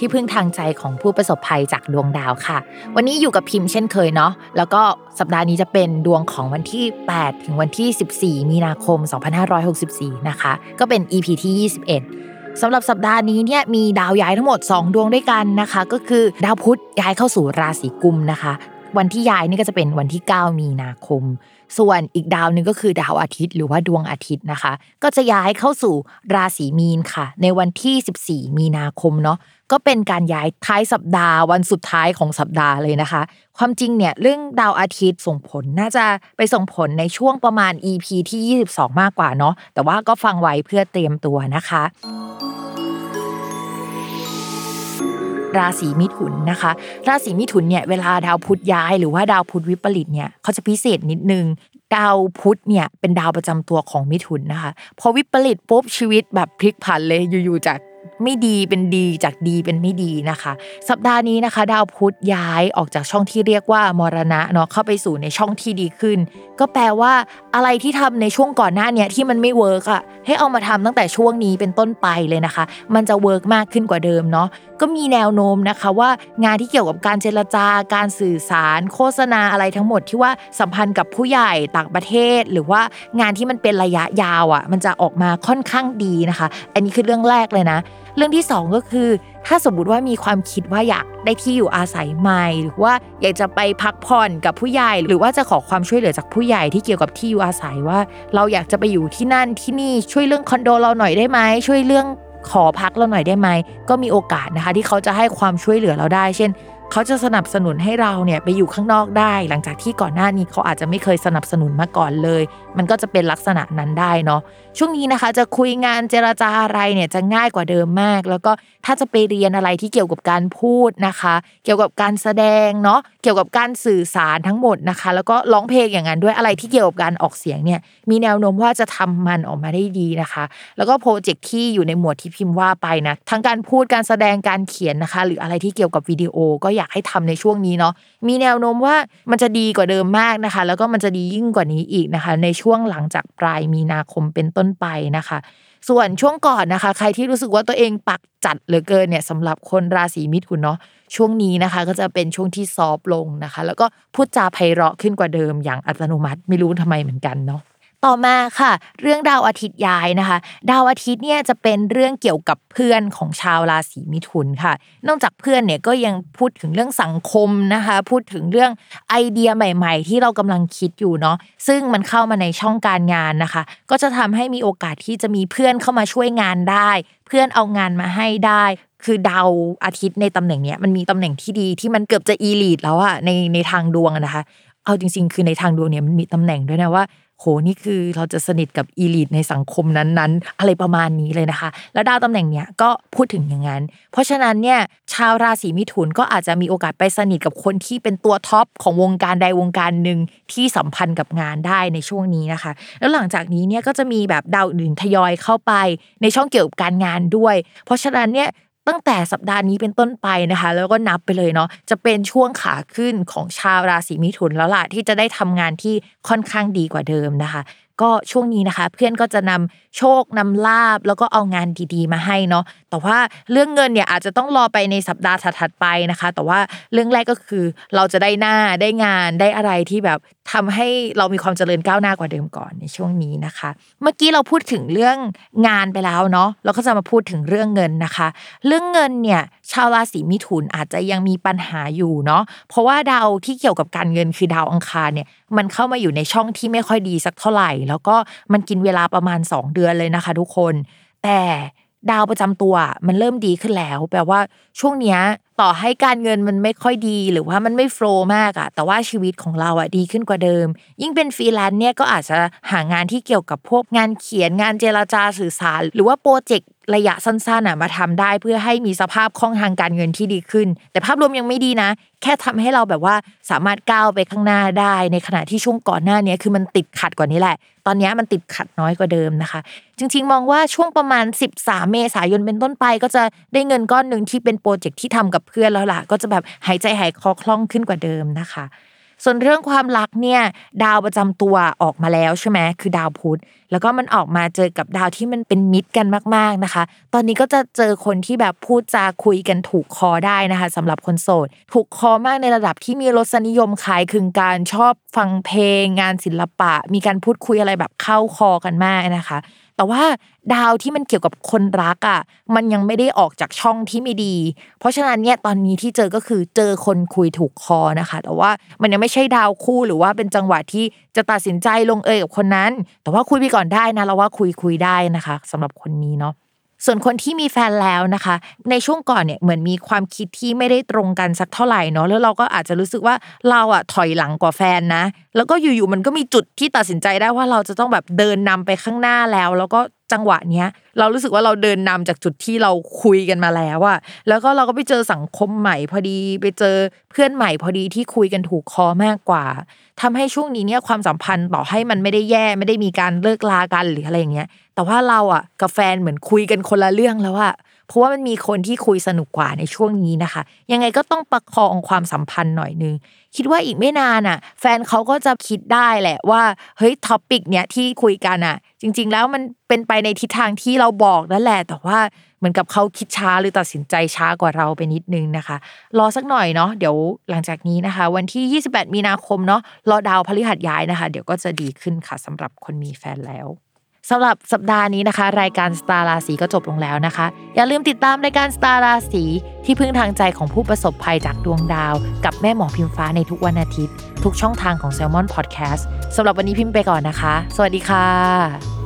ที่พึ่งทางใจของผู้ประสบภัยจากดวงดาวค่ะ วันนี้อยู่กับพิมพ์เช่นเคยเนาะแล้วก็สัปดาห์นี้จะเป็นดวงของวันที่ 8 ถึงวันที่ 14 มีนาคม 2564 นะคะ ก็เป็น EP ที่ 21สำหรับสัปดาห์นี้เนี่ยมีดาวย้ายทั้งหมด 2 ดวงด้วยกันนะคะ ก็คือดาวพุธย้ายเข้าสู่ราศีกุมนะคะ วันที่ย้ายนี่ก็จะเป็นวันที่ 9 มีนาคม ส่วนอีกดาวนึงก็คือดาวอาทิตย์ หรือว่าดวงอาทิตย์นะคะ ก็จะย้ายเข้าสู่ราศีมีนค่ะ ในวันที่ 14 มีนาคมเนาะก็เป็นการย้ายท้ายสัปดาห์ วันสุดท้ายของสัปดาห์เลยนะคะ ความจริงเนี่ยเรื่องดาวอาทิตย์ส่งผลน่าจะไปส่งผลในช่วงประมาณ EP ที่ 22 มากกว่าเนาะแต่ว่าก็ฟังไว้เพื่อเตรียมตัวนะคะ ราศีมิถุนนะคะ ราศีมิถุนเนี่ยเวลาดาวพุธย้ายหรือว่าดาวพุธวิปริตเนี่ยเขาจะพิเศษนิดนึงดาวพุธเนี่ยเป็นดาวประจำตัวของมิถุนนะคะ พอวิปริตปุ๊บชีวิตแบบพลิกผันเลยอยู่ๆจาก ไม่ดีเป็นดีจากดีเป็นไม่ดีนะคะ สัปดาห์นี้นะคะ ดาวพุธย้ายออกจากช่องที่เรียกว่ามรณะเนาะเข้าไปสู่ในช่องที่ดีขึ้น ก็แปลว่าอะไรที่ทำในช่วงก่อนหน้าเนี่ยที่มันไม่ work อะให้เอามาทำตั้งแต่ช่วงนี้เป็นต้นไปเลยนะคะ มันจะ work มากขึ้นกว่าเดิมเนาะก็มีแนวโน้มนะคะว่างานที่เกี่ยวกับการเจรจาการสื่อสาร โฆษณาอะไรทั้งหมดที่ว่าสัมพันธ์กับผู้ใหญ่ต่างประเทศ หรือว่างานที่มันเป็นระยะยาวอะ่ะมันจะออกมาค่อนข้างดีนะคะ อันนี้คือเรื่องแรกเลยนะ เรื่องที่ 2 ก็คือ ถ้าสมมติว่ามีความคิดว่าอยากได้ที่อยู่อาศัยใหม่ หรือว่าอยากจะไปพักผ่อนกับผู้ใหญ่ หรือว่าจะขอความช่วยเหลือจากผู้ใหญ่ที่เกี่ยวกับที่อยู่อาศัยว่า เราอยากจะไปอยู่ที่นั่นที่นี่ช่วยเรื่องคอนโดเราหน่อยได้ไหมช่วยเรื่องขอพักเราหน่อยได้ไหมก็มีโอกาสนะคะ ที่เขาจะให้ความช่วยเหลือเราได้ เช่น เขาจะสนับสนุนให้เราเนี่ยไปอยู่ข้างนอกได้ หลังจากที่ก่อนหน้านี้เขาอาจจะไม่เคยสนับสนุนมาก่อนเลย มันก็จะเป็นลักษณะนั้นได้เนาะช่วงนี้นะคะ จะคุยงานเจรจาอะไรเนี่ยจะง่ายกว่าเดิมมาก แล้วก็ถ้าจะไปเรียนอะไรที่เกี่ยวกับการพูดนะคะ เกี่ยวกับการแสดงเนาะเกี่ยวกับการสื่อสารทั้งหมดนะคะ แล้วก็ร้องเพลงอย่างนั้นด้วยอะไรที่เกี่ยวกับการออกเสียงเนี่ยมีแนวโน้มว่าจะทำมันออกมาได้ดีนะคะ แล้วก็โปรเจกต์ที่อยู่ในหมวดที่พิมพ์ว่าไปนะทั้งการพูดการแสดงการเขียนนะคะ หรืออะไรที่เกี่ยวกับวิดีโอก็อยอยากให้ทำในช่วงนี้เนาะมีแนวโน้มว่ามันจะดีกว่าเดิมมากนะคะ แล้วก็มันจะดียิ่งกว่านี้อีกนะคะ ในช่วงหลังจากปลายมีนาคมเป็นต้นไปนะคะ ส่วนช่วงก่อนนะคะ ใครที่รู้สึกว่าตัวเองปักจัดเหลือเกินเนี่ยสำหรับคนราศีมิถุนเนาะช่วงนี้นะคะ ก็จะเป็นช่วงที่ซอฟลงนะคะ แล้วก็พูดจาไพเราะขึ้นกว่าเดิมอย่างอัตโนมัติไม่รู้ทำไมเหมือนกันเนาะ ต่อมาค่ะ เรื่องดาวอาทิตย์ย้ายนะคะ ดาวอาทิตย์เนี่ยจะเป็นเรื่องเกี่ยวกับเพื่อนของชาวราศีมิถุนค่ะ นอกจากเพื่อนเนี่ยก็ยังพูดถึงเรื่องสังคมนะคะ พูดถึงเรื่องไอเดียใหม่ ๆ ที่เรากำลังคิดอยู่เนาะซึ่งมันเข้ามาในช่องการงานนะคะ ก็จะทำให้มีโอกาสที่จะมีเพื่อนเข้ามาช่วยงานได้ เพื่อนเอางานมาให้ได้คือดาวอาทิตย์ในตำแหน่งเนี้ยมันมีตำแหน่งที่ดีที่มันเกือบจะอีลีดแล้วอะในในทางดวงนะคะ เอาจริง ๆ คือในทางดวงเนี่ยมันมีตำแหน่งด้วยนะว่า โหนี่คือเราจะสนิทกับอีลิทในสังคมนั้นๆ อะไรประมาณนี้เลยนะคะ แล้วดาวตำแหน่งเนี้ยก็พูดถึงอย่างนั้น เพราะฉะนั้นเนี่ยชาวราศีมิถุนก็อาจจะมีโอกาสไปสนิทกับคนที่เป็นตัวท็อปของวงการใดวงการหนึ่งที่สัมพันธ์กับงานได้ในช่วงนี้นะคะ แล้วหลังจากนี้เนี่ยก็จะมีแบบดาวอื่นทยอยเข้าไปในช่องเกี่ยวกับการงานด้วย เพราะฉะนั้นเนี่ย ตั้งแต่สัปดาห์นี้เป็นต้นไปนะคะ แล้วก็นับไปเลยเนาะจะเป็นช่วงขาขึ้นของชาวราศีมิถุนแล้วล่ะที่จะได้ทำงานที่ค่อนข้างดีกว่าเดิมนะคะ ก็ช่วงนี้นะคะ เพื่อนก็จะนำโชคนำลาบแล้วก็เอางานดีๆ มาให้เนาะแต่ว่าเรื่องเงินเนี่ยอาจจะต้องรอไปในสัปดาห์ถัดๆไปนะคะ แต่ว่าเรื่องแรกก็คือเราจะได้หน้าได้งานได้อะไรที่แบบทำให้เรามีความเจริญก้าวหน้ากว่าเดิมก่อนในช่วงนี้นะคะ เมื่อกี้เราพูดถึงเรื่องงานไปแล้วเนาะเราก็จะมาพูดถึงเรื่องเงินนะคะ เรื่องเงินเนี่ยชาวราศีมิถุนอาจจะยังมีปัญหาอยู่เนาะเพราะว่าดาวที่เกี่ยวกับการเงินคือดาวอังคารเนี่ย มันเข้ามาอยู่ในช่องที่ไม่ค่อยดีสักเท่าไหร่ แล้วก็มันกินเวลาประมาณ 2 เดือนเลยนะคะ ทุกคน แต่ดาวประจำตัวมันเริ่มดีขึ้นแล้ว แปลว่าช่วงเนี้ยต่อให้การเงินมันไม่ค่อยดีหรือว่ามันไม่ flow มากอะแต่ว่าชีวิตของเราอะดีขึ้นกว่าเดิม ยิ่งเป็นฟรีแลนซ์เนี่ยก็อาจจะหางานที่เกี่ยวกับพวกงานเขียนงานเจรจาสื่อสาร หรือว่าโปรเจกต์ ระยะสั้นๆอะมาทำได้เพื่อให้มีสภาพคล่องทางการเงินที่ดีขึ้น แต่ภาพรวมยังไม่ดีนะ แค่ทำให้เราแบบว่าสามารถก้าวไปข้างหน้าได้ ในขณะที่ช่วงก่อนหน้านี้คือมันติดขัดกว่านี้แหละ ตอนนี้มันติดขัดน้อยกว่าเดิมนะคะ จริง ๆ มองว่าช่วงประมาณ 13 เมษายนเป็นต้นไป ก็จะได้เงินก้อนหนึ่งที่เป็นโปรเจกต์ที่ทำกับเพื่อนแล้วล่ะ ก็จะแบบหายใจหายคอคล่องขึ้นกว่าเดิมนะคะ ส่วนเรื่องความรักเนี่ยดาวประจำตัวออกมาแล้วใช่ไหมคือดาวพุธแล้วก็มันออกมาเจอกับดาวที่มันเป็นมิตรกันมาก ๆนะคะ ตอนนี้ก็จะเจอคนที่แบบพูดจาคุยกันถูกคอได้นะคะสำหรับคนโสดถูกคอมากในระดับที่มีรสนิยมคล้ายคลึงการชอบฟังเพลง งานศิลปะ มีการพูดคุยอะไรแบบเข้าคอกันมากนะคะ แต่ว่าดาวที่มันเกี่ยวกับคนรักอะมันยังไม่ได้ออกจากช่องที่ไม่ดี เพราะฉะนั้นเนี่ยตอนนี้ที่เจอก็คือเจอคนคุยถูกคอนะคะ แต่ว่ามันยังไม่ใช่ดาวคู่หรือว่าเป็นจังหวะที่จะตัดสินใจลงเอยกับคนนั้น แต่ว่าคุยไปก่อนได้นะเราว่าคุยคุยได้นะคะสำหรับคนนี้เนาะ ส่วนคนที่มีแฟนแล้วนะคะ ในช่วงก่อนเนี่ยเหมือนมีความคิดที่ไม่ได้ตรงกันสักเท่าไหร่เนาะแล้วเราก็อาจจะรู้สึกว่าเราอะถอยหลังกว่าแฟนนะ แล้วก็อยู่ๆมันก็มีจุดที่ตัดสินใจได้ว่าเราจะต้องแบบเดินนำไปข้างหน้าแล้ว แล้วก็ จังหวะเนี้ยเรารู้สึกว่าเราเดินนำจากจุดที่เราคุยกันมาแล้วอะแล้วก็เราก็ไปเจอสังคมใหม่พอดี ไปเจอเพื่อนใหม่พอดีที่คุยกันถูกคอมากกว่าทำให้ช่วงนี้เนี่ยความสัมพันธ์ต่อให้มันไม่ได้แย่ไม่ได้มีการเลิกลากันหรืออะไรอย่างเงี้ย แต่ว่าเราอะกับแฟนเหมือนคุยกันคนละเรื่องแล้วอะ เพราะว่ามันมีคนที่คุยสนุกกว่าในช่วงนี้นะคะ ยังไงก็ต้องประคองความสัมพันธ์หน่อยนึง คิดว่าอีกไม่นานอะ แฟนเขาก็จะคิดได้แหละว่าเฮ้ย topic เนี้ยที่คุยกันอะ จริง ๆ แล้วมันเป็นไปในทิศทางที่เราบอกนั่นแหละ แต่ว่าเหมือนกับเขาคิดช้าหรือตัดสินใจช้ากว่าเราไปนิดนึงนะคะ รอสักหน่อยเนาะเดี๋ยวหลังจากนี้นะคะ วันที่ 28 มีนาคมเนาะรอดาวพฤหัสย้ายนะคะ เดี๋ยวก็จะดีขึ้นค่ะสำหรับคนมีแฟนแล้ว สำหรับสัปดาห์นี้นะคะ รายการสตาร์ราศีก็จบลงแล้วนะคะ อย่าลืมติดตามรายการสตาร์ราศีที่พึ่งทางใจของผู้ประสบภัยจากดวงดาว กับแม่หมอพิมฟ้าในทุกวันอาทิตย์ ทุกช่องทางของ s ซ l m o n Podcast สำหรับวันนี้พิมพ์ไปก่อนนะคะ สวัสดีค่ะ